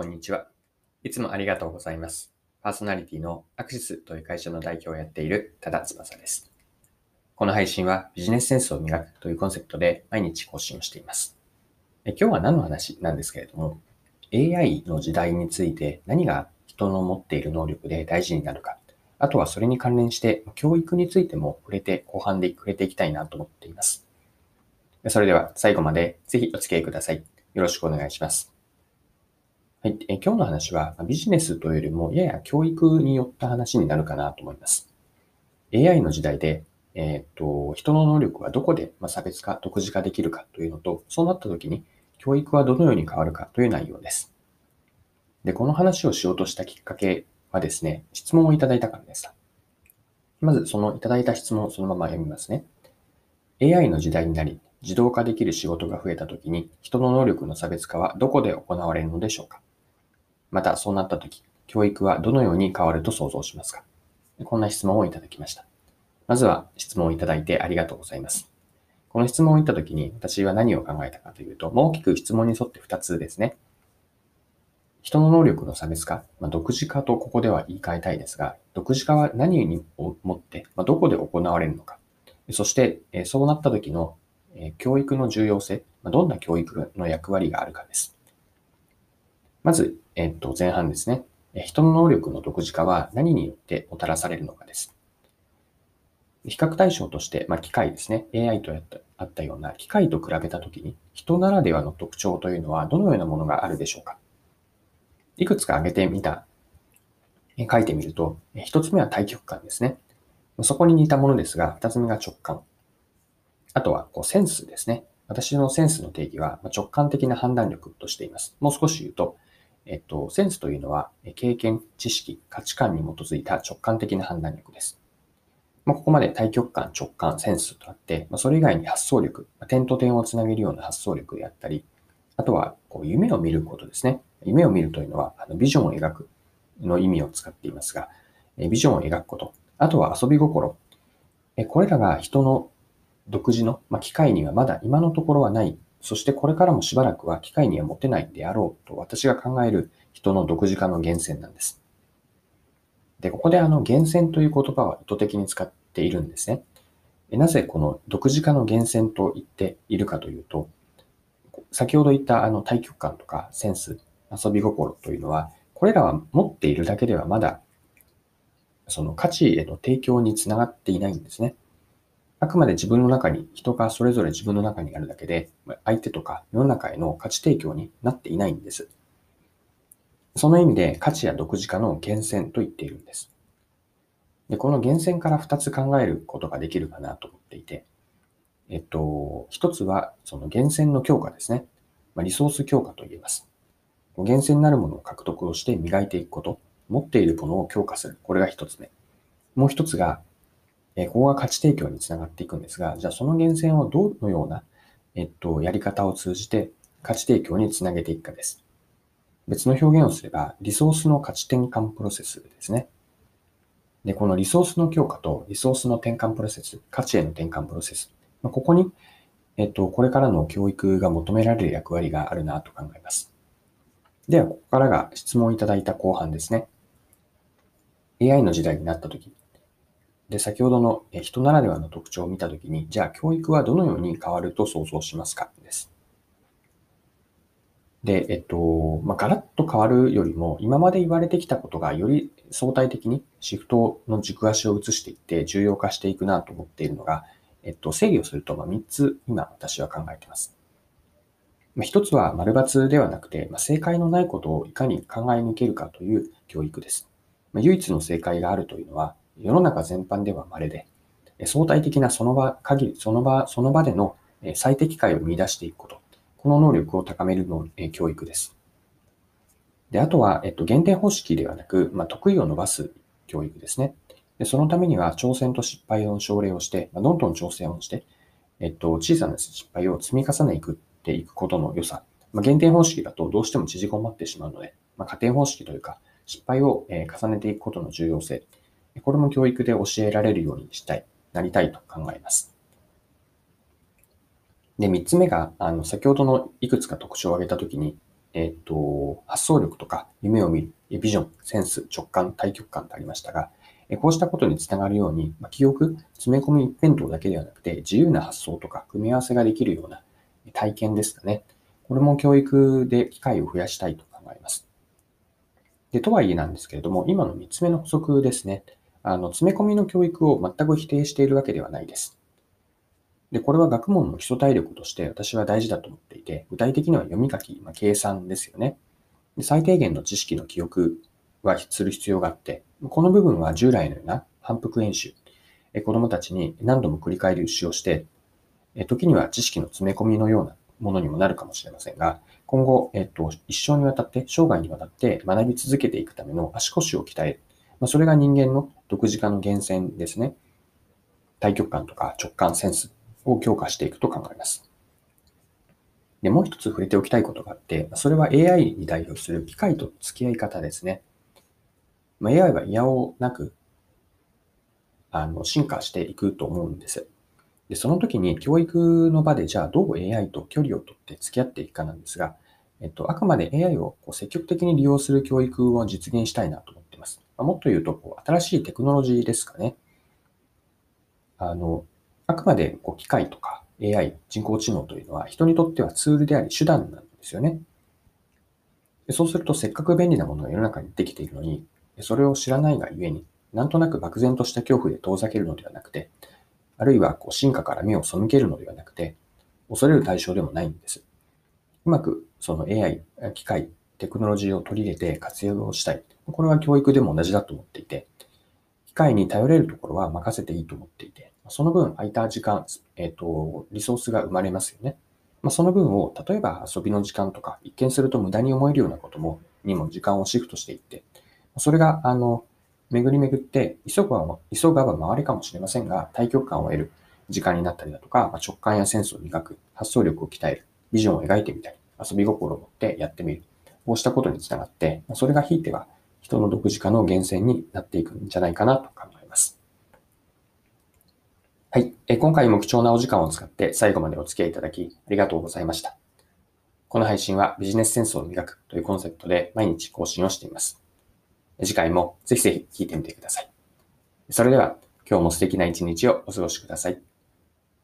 こんにちは。いつもありがとうございます。パーソナリティのアクシスという会社の代表をやっている多田翼です。この配信はビジネスセンスを磨くというコンセプトで毎日更新をしています。今日は何の話なんですけれども、AI の時代について何が人の持っている能力で大事になるか、あとはそれに関連して教育についても触れて後半で触れていきたいなと思っています。それでは最後までぜひお付き合いください。よろしくお願いします。はい、え今日の話はビジネスというよりもやや教育によった話になるかなと思います。AI の時代で、えーっと人の能力はどこで差別化、独自化できるかというのと、そうなった時に教育はどのように変わるかという内容です。で、この話をしようとしたきっかけはですね、質問をいただいたからでした。まずそのいただいた質問をそのまま読みますね。AI の時代になり、自動化できる仕事が増えたときに、人の能力の差別化はどこで行われるのでしょうかまた、そうなったとき、教育はどのように変わると想像しますか？こんな質問をいただきました。まずは質問をいただいてありがとうございます。この質問を言ったときに私は何を考えたかというと、大きく質問に沿って2つですね。人の能力の差別化、まあ、独自化とここでは言い換えたいですが、独自化は何にもって、まあ、どこで行われるのか？そして、そうなった時の教育の重要性、どんな教育の役割があるかです。まず、えっと、前半ですね。人の能力の独自化は何によってもたらされるのかです。比較対象として、まあ、機械ですね。AI とあったような機械と比べたときに、人ならではの特徴というのはどのようなものがあるでしょうかいくつか挙げてみた、書いてみると、一つ目は対極感ですね。そこに似たものですが、二つ目が直感。あとは、こう、センスですね。私のセンスの定義は直感的な判断力としています。もう少し言うと、えっと、センスというのは、経験、知識、価値観に基づいた直感的な判断力です。まあ、ここまで対極感、直感、センスとあって、まあ、それ以外に発想力、まあ点と点をつなげるような発想力であったり、あとは、こう、夢を見ることですね。夢を見るというのは、あのビジョンを描くの意味を使っていますが、えビジョンを描くこと、あとは遊び心。えこれらが人の独自の、まあ、機会にはまだ今のところはない。そしてこれからもしばらくは機会には持てないであろうと私が考える人の独自化の源泉なんです。で、ここであの源泉という言葉は意図的に使っているんですね。なぜこの独自化の源泉と言っているかというと、先ほど言ったあの対極感とかセンス、遊び心というのは、これらは持っているだけではまだその価値への提供につながっていないんですね。あくまで自分の中に、人がそれぞれ自分の中にあるだけで、相手とか世の中への価値提供になっていないんです。その意味で価値や独自化の源泉と言っているんです。で、この源泉から2つ考えることができるかなと思っていて、えっと、一つはその源泉の強化ですね。まあ、リソース強化と言えます。源泉なるものを獲得をして磨いていくこと、持っているものを強化する。これが一つ目。もう一つが、えここが価値提供につながっていくんですが、じゃあその源泉をどのような、えっと、やり方を通じて価値提供につなげていくかです。別の表現をすれば、リソースの価値転換プロセスですね。で、このリソースの強化とリソースの転換プロセス、価値への転換プロセス。ここに、えっと、これからの教育が求められる役割があるなと考えます。では、ここからが質問いただいた後半ですね。AI の時代になったとき、で、先ほどの人ならではの特徴を見たときに、じゃあ教育はどのように変わると想像しますかです。で、えっと、まあ、ガラッと変わるよりも、今まで言われてきたことがより相対的にシフトの軸足を移していって重要化していくなと思っているのが、えっと、整理をすると、ま、3つ今私は考えています。ま、1つは丸抜ではなくて、ま、正解のないことをいかに考え抜けるかという教育です。ま、唯一の正解があるというのは、世の中全般では稀で、相対的なその場限り、その場、その場での最適解を見出していくこと。この能力を高めるの教育です。で、あとは、えっと、減点方式ではなく、まあ、得意を伸ばす教育ですね。で、そのためには挑戦と失敗の奨励をして、まあ、どんどん挑戦をして、えっと、小さな失敗を積み重ねていくことの良さ。まあ、減点方式だとどうしても縮こまってしまうので、まあ、加点方式というか、失敗を重ねていくことの重要性。これも教育で教えられるようにしたい、なりたいと考えます。で、三つ目が、あの、先ほどのいくつか特徴を挙げたときに、えっ、と、発想力とか夢を見る、ビジョン、センス、直感、対極感とありましたが、こうしたことにつながるように、記憶、詰め込み一辺倒だけではなくて、自由な発想とか組み合わせができるような体験ですかね。これも教育で機会を増やしたいと考えます。で、とはいえなんですけれども、今の3つ目の補足ですね。あの、詰め込みの教育を全く否定しているわけではないです。で、これは学問の基礎体力として私は大事だと思っていて、具体的には読み書き、まあ、計算ですよね。最低限の知識の記憶はする必要があって、この部分は従来のような反復演習、子供たちに何度も繰り返しをして、時には知識の詰め込みのようなものにもなるかもしれませんが、今後、えっと、一生にわたって、生涯にわたって学び続けていくための足腰を鍛え。まあ、それが人間の独自化の源泉ですね。対極感とか直感、センスを強化していくと考えます。で、もう一つ触れておきたいことがあって、それは AI に代表する機械と付き合い方ですね。まあ、AI は嫌をなく、あの、進化していくと思うんです。で、その時に教育の場でじゃあどう AI と距離をとって付き合っていくかなんですが、えっと、あくまで AI をこう積極的に利用する教育を実現したいなと思ま。もっと言うとこう、新しいテクノロジーですかね。あの、あくまでこう機械とか AI、人工知能というのは人にとってはツールであり手段なんですよね。でそうするとせっかく便利なものが世の中にできているのに、それを知らないがゆえに、なんとなく漠然とした恐怖で遠ざけるのではなくて、あるいはこう進化から目を背けるのではなくて、恐れる対象でもないんです。うまくその AI、機械、テクノロジーを取り入れて活用したい。これは教育でも同じだと思っていて、機械に頼れるところは任せていいと思っていて、その分空いた時間、えっ、ー、と、リソースが生まれますよね。まあ、その分を、例えば遊びの時間とか、一見すると無駄に思えるようなことも、にも時間をシフトしていって、それが、あの、巡り巡って、急がば、急がば回りかもしれませんが、対極感を得る時間になったりだとか、直感やセンスを磨く、発想力を鍛える、ビジョンを描いてみたり、遊び心を持ってやってみる。こうしたことにつながって、それがひいては人の独自化の源泉になっていくんじゃないかなと考えます。はい。え今回も貴重なお時間を使って最後までお付き合いいただきありがとうございました。この配信はビジネスセンスを磨くというコンセプトで毎日更新をしています。次回もぜひぜひ聞いてみてください。それでは今日も素敵な一日をお過ごしください。